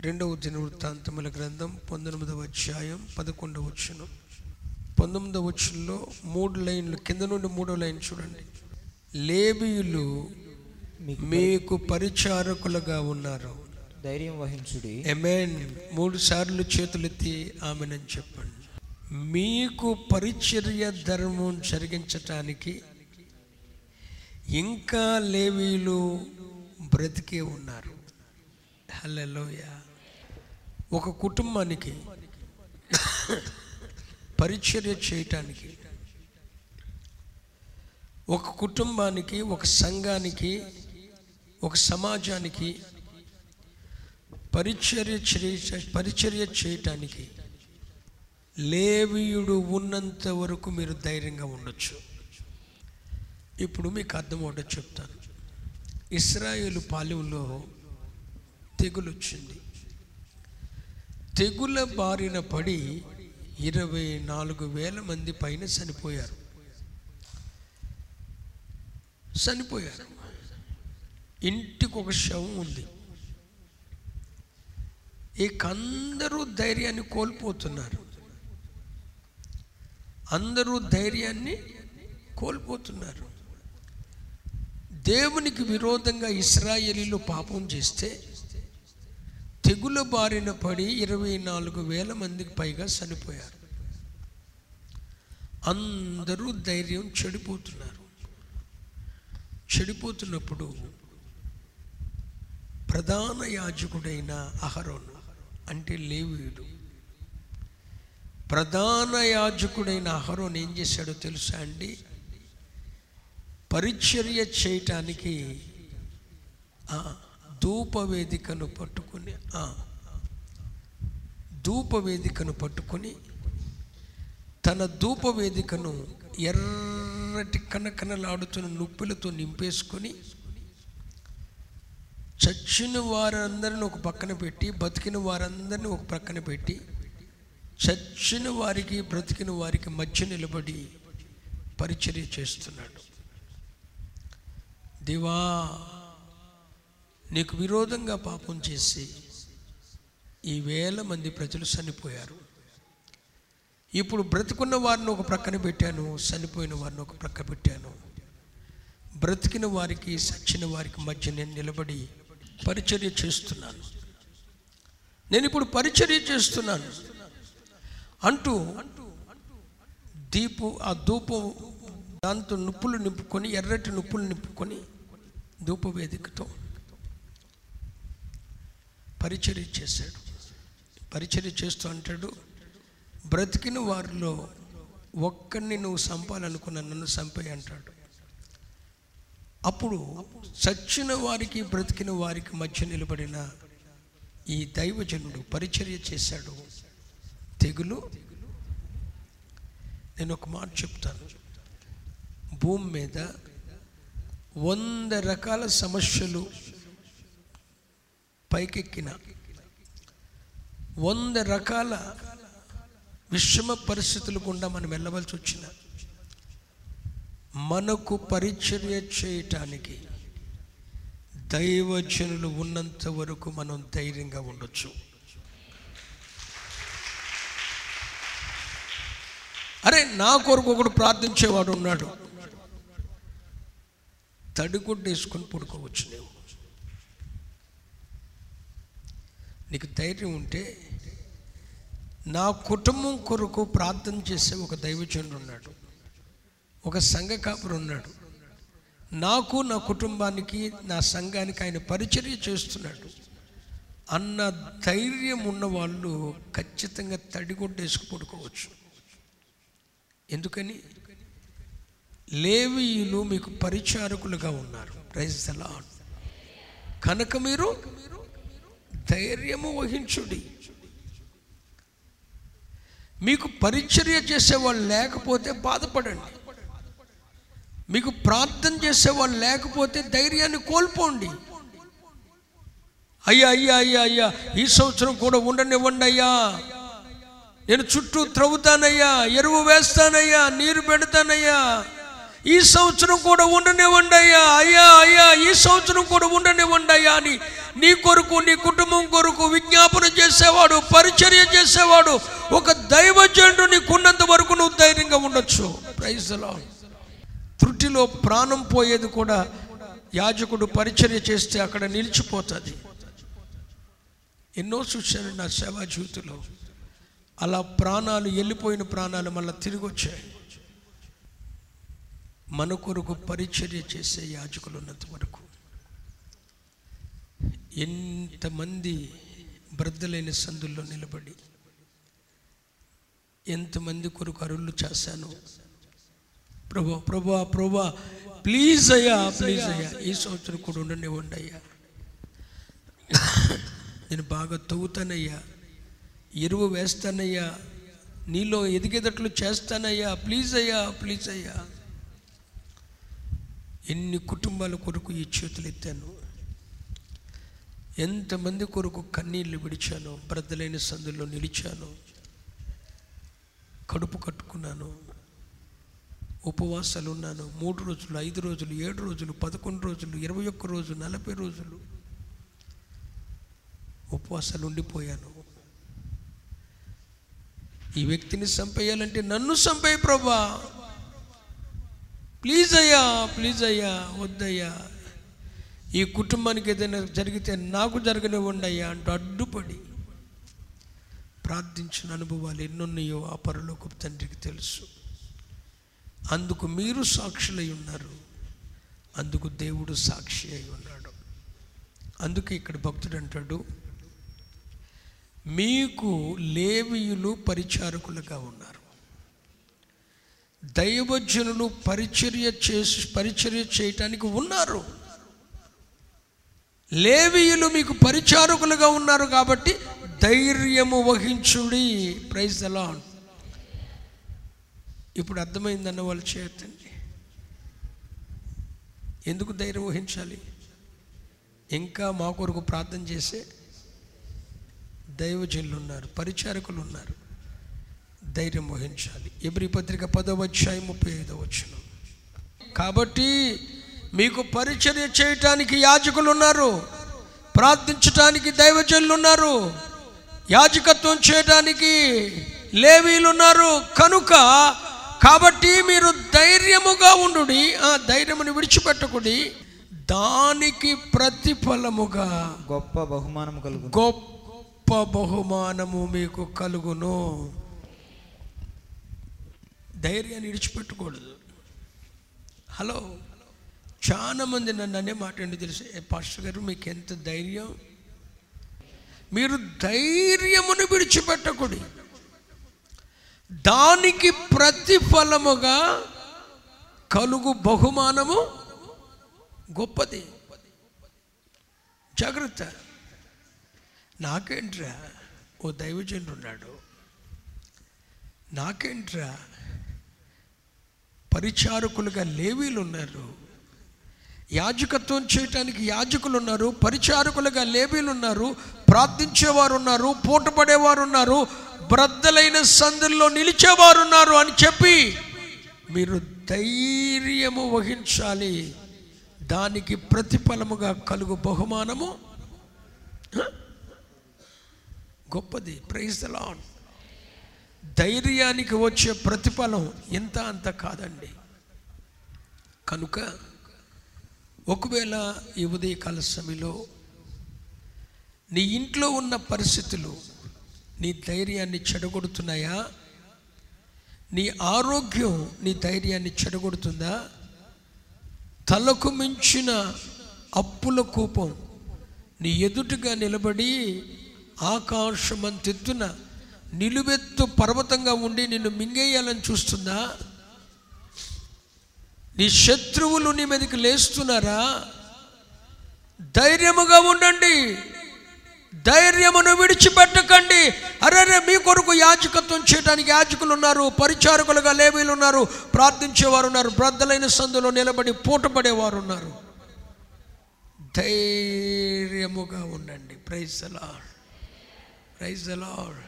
రెండవ దినవృత్తాంతముల గ్రంథం పంతొమ్మిదవ అధ్యాయం పదకొండవ వచ్చును పంతొమ్మిదవ వచ్చుల్లో మూడు లైన్లు కింద నుండి మూడో లైన్ చూడండి. లేబీయులు మీకు పరిచారకులుగా ఉన్నారు. ధైర్యం వహించుడి. ఎమెన్ మూడు సార్లు చేతులెత్తి ఆమెనని చెప్పండి. మీకు పరిచర్య ధర్మం జరిగించటానికి ఇంకా లేవీలు బ్రతికే ఉన్నారు. హలోయ ఒక కుటుంబానికి పరిచర్య చేయటానికి ఒక కుటుంబానికి ఒక సంఘానికి ఒక సమాజానికి పరిచర్య చేయ పరిచర్య చేయటానికి లేవీయుడు ఉన్నంత వరకు మీరు ధైర్యంగా ఉండొచ్చు. ఇప్పుడు మీకు అర్థమవుట చెప్తాను. ఇస్రాయేల్ పాలెంలో తెగులు వచ్చింది తెగుల బారిన పడి ఇరవై నాలుగు వేల మంది పైన చనిపోయారు. చనిపోయారు. ఇంటికి ఒక శవం ఉంది. ఇక అందరూ ధైర్యాన్ని కోల్పోతున్నారు. అందరూ ధైర్యాన్ని కోల్పోతున్నారు. దేవునికి విరోధంగా ఇస్రాయేలీలు పాపం చేస్తే తెగుల బారిన పడి ఇరవై నాలుగు వేల మందికి పైగా చనిపోయారు. అందరూ ధైర్యం చెడిపోతున్నారు. చెడిపోతున్నప్పుడు ప్రధాన యాజకుడైన అహరోను అంటే లేవీయుడు. ప్రధాన యాజకుడైన అహరోన్ ఏం చేశాడో తెలుసా అండి? పరిచర్య చేయటానికి ధూపవేదికను పట్టుకుని ధూపవేదికను పట్టుకొని తన ధూపవేదికను ఎర్రటి కనకనలాడుతున్న నుప్పులతో నింపేసుకొని చచ్చిన వారందరిని ఒక పక్కన పెట్టి బతికిన వారందరిని ఒక పక్కన పెట్టి చచ్చిన వారికి బ్రతికిన వారికి మధ్య నిలబడి పరిచర్య చేస్తున్నాడు. దివా నీకు విరోధంగా పాపం చేసి ఈ వేల మంది ప్రజలు చనిపోయారు. ఇప్పుడు బ్రతుకున్న వారిని ఒక ప్రక్కన పెట్టాను చనిపోయిన వారిని ఒక ప్రక్క పెట్టాను. బ్రతికిన వారికి సచ్చిన వారికి మధ్య నేను నిలబడి పరిచర్య చేస్తున్నాను. నేను ఇప్పుడు పరిచర్య చేస్తున్నాను. అంటూ దీపు ఆ ధూపం దాంతో నుప్పులు నింపుకొని ఎర్రటి నుప్పులు నింపుకొని ధూపవేదికతో పరిచర్య చేశాడు. పరిచర్య చేస్తూ అంటాడు బ్రతికిన వారిలో ఒక్కరిని నువ్వు చంపాలనుకున్న నన్ను చంపే అంటాడు. అప్పుడు చచ్చిన వారికి బ్రతికిన వారికి మధ్య నిలబడిన ఈ దైవజనుడు పరిచర్య చేశాడు. తెగులు? నేను ఒక మాట చెప్తాను. భూమి మీద వంద రకాల సమస్యలు పైకెక్కిన. వంద రకాల విషమ పరిస్థితులు గుండా మనం వెళ్ళవలసి వచ్చిన. మనకు పరిచర్య చేయటానికి దైవజనులు ఉన్నంత వరకు మనం ధైర్యంగా ఉండొచ్చు. అరే నా కొరకు ఒకడు ప్రార్థించేవాడు ఉన్నాడు. తడిగుడ్డ వేసుకొని పడుకోవచ్చు నేను నీకు ధైర్యం ఉంటే నా కుటుంబం కొరకు ప్రార్థన చేసే ఒక దైవచనుడు ఉన్నాడు. ఒక సంఘ కాపురు ఉన్నాడు. నాకు నా కుటుంబానికి నా సంఘానికి ఆయన పరిచర్య చేస్తున్నాడు. అన్న ధైర్యం ఉన్న వాళ్ళు ఖచ్చితంగా తడిగొడ్డేసుకు పడుకోవచ్చు. ఎందుకని? లేవీయులు మీకు పరిచారకులుగా ఉన్నారు. ప్రైజ్ ఎలా కనుక కనుక మీరు ధైర్యము వహించుడి. మీకు పరిచర్య చేసేవాళ్ళు లేకపోతే బాధపడండి. మీకు ప్రార్థన చేసేవాళ్ళు లేకపోతే ధైర్యాన్ని కోల్పోండి. అయ్యా అయ్యా అయ్యా అయ్యా ఈ సంవత్సరం కూడా ఉండనివ్వండి అయ్యా. నేను చుట్టూ త్రవ్వుతానయ్యా ఎరువు వేస్తానయ్యా నీరు పెడతానయ్యా. ఈ సంవత్సరం కూడా ఉండనివ్వండి అయ్యా. అయ్యా అయ్యా ఈ సంవత్సరం కూడా ఉండనివ్వండి అయ్యా అని నీ కొరకు నీ కుటుంబం కొరకు విజ్ఞాపన చేసేవాడు పరిచర్య చేసేవాడు ఒక దైవజనుడు నీకున్నంత వరకు నువ్వు ధైర్యంగా ఉండొచ్చు. ప్రైజ్లో త్రుటిలో ప్రాణం పోయేది కూడా యాజకుడు పరిచర్య చేస్తే అక్కడ నిలిచిపోతుంది. ఎన్నో చూశాను నా సేవా జీవితంలో. అలా ప్రాణాలు వెళ్ళిపోయిన ప్రాణాలు మళ్ళీ తిరిగి వచ్చాయి మన కొరకు పరిచర్య చేసే యాజకులు ఉన్నంత వరకు. ఎంతమంది బ్రద్దలైన సందుల్లో నిలబడి ఎంతమంది కొరకు అరుళ్ళు చేశాను. ప్రభా ప్రభా ప్రభా ప్లీజ్ అయ్యా ప్లీజ్ అయ్యా ఈ సంవత్సరం కూడా ఉండనివ్వండి అయ్యా నేను బాగా తవ్వుతానయ్యా ఎరువు వేస్తానయ్యా నీలో ఎదిగేటట్లు చేస్తానయ్యా ప్లీజ్ అయ్యా ప్లీజ్ అయ్యా. ఎన్ని కుటుంబాల కొరకు ఈ చేతులు ఎత్తాను ఎంతమంది కొరకు కన్నీళ్ళు విడిచాను బ్రద్దలైన సందుల్లో నిలిచాను కడుపు కట్టుకున్నాను ఉపవాసాలు ఉన్నాను మూడు రోజులు ఐదు రోజులు ఏడు రోజులు పదకొండు రోజులు ఇరవై ఒక్క రోజు నలభై రోజులు ఉపవాసాలు ఉండిపోయాను. ఈ వ్యక్తిని చంపేయాలంటే నన్ను చంపేయి ప్రభా. ప్లీజ్ అయ్యా ప్లీజ్ అయ్యా వద్దయ్యా. ఈ కుటుంబానికి ఏదైనా జరిగితే నాకు జరగనివ్వండియ్యా అంటూ అడ్డుపడి ప్రార్థించిన అనుభవాలు ఎన్నున్నాయో ఆ పరలోకపు తండ్రికి తెలుసు. అందుకు మీరు సాక్షులై ఉన్నారు. అందుకు దేవుడు సాక్షి అయి ఉన్నాడు. అందుకే ఇక్కడ భక్తుడు అంటాడు మీకు లేవీయులు పరిచారకులుగా ఉన్నారు. దైవజనులు పరిచర్య చేసి పరిచర్య చేయటానికి ఉన్నారు. లేవీయులు మీకు పరిచారకులుగా ఉన్నారు కాబట్టి ధైర్యము వహించుడి. ప్రైజ్ ఎలా ఇప్పుడు అర్థమైందన్న వాళ్ళు చేయొద్దండి ఎందుకు ధైర్యం వహించాలి? ఇంకా మా కొరకు ప్రార్థన చేసే దైవజనులు ఉన్నారు పరిచారకులు ఉన్నారు. ధైర్యం వహించాలి. ఎబ్రి పత్రిక పదవ అధ్యాయం ముప్పై ఐదవ వచ్చిన కాబట్టి మీకు పరిచర్య చేయటానికి యాజకులు ఉన్నారు ప్రార్థించటానికి దైవజనులు ఉన్నారు యాజకత్వం చేయడానికి లేవీలు ఉన్నారు కనుక కాబట్టి మీరు ధైర్యముగా ఉండు ఆ ధైర్యముని విడిచిపెట్టకుడి దానికి ప్రతిఫలముగా గొప్ప బహుమానము కలుగు గొప్ప బహుమానము మీకు కలుగును. ధైర్యాన్ని విడిచిపెట్టకూడదు. హలో. చాలా మంది నన్ను అనే మాట ఏంటి తెలుసు? పాస్టర్ గారు మీకు ఎంత ధైర్యం? మీరు ధైర్యమును విడిచిపెట్టకూడదు. దానికి ప్రతిఫలముగా కలుగు బహుమానము గొప్పది. జాగ్రత్త. నాకేంట్రా? ఓ దైవజనుడు ఉన్నాడు. నాకేంట్రా? పరిచారకులుగా లేవీలు ఉన్నారు. యాజకత్వం చేయటానికి యాజకులు ఉన్నారు పరిచారకులుగా లేబీలు ఉన్నారు ప్రార్థించేవారు ఉన్నారు పూటపడేవారు ఉన్నారు బ్రద్దలైన సందుల్లో నిలిచేవారు ఉన్నారు అని చెప్పి మీరు ధైర్యము వహించాలి. దానికి ప్రతిఫలముగా కలుగు బహుమానము. గొప్పది. ప్రైజ్ ద ధైర్యానికి వచ్చే ప్రతిఫలం ఎంత అంత కాదండి. కనుక ఒకవేళ ఈ ఉదయకాల సమయంలో నీ ఇంట్లో ఉన్న పరిస్థితులు నీ ధైర్యాన్ని చెడగొడుతున్నాయా? నీ ఆరోగ్యం నీ ధైర్యాన్ని చెడగొడుతుందా? తలకు మించిన అప్పుల కూపం నీ ఎదుటిగా నిలబడి ఆకాశమంతెత్తున నిలువెత్తు పర్వతంగా ఉండి నిన్ను మింగేయాలని చూస్తుందా? నీ శత్రువులు నీ మీదకి లేస్తున్నారా? ధైర్యముగా ఉండండి. ధైర్యమును విడిచిపెట్టకండి. అరే మీ కొరకు యాజకత్వం చేయడానికి యాజకులు ఉన్నారు పరిచారకులుగా లేవీలు ఉన్నారు ప్రార్థించేవారు ఉన్నారు బ్రద్దలైన సందులో నిలబడి పూటపడేవారు ఉన్నారు. ధైర్యముగా ఉండండి. ప్రైజ్ అలాడ్ ప్రైజ్ అలాడ్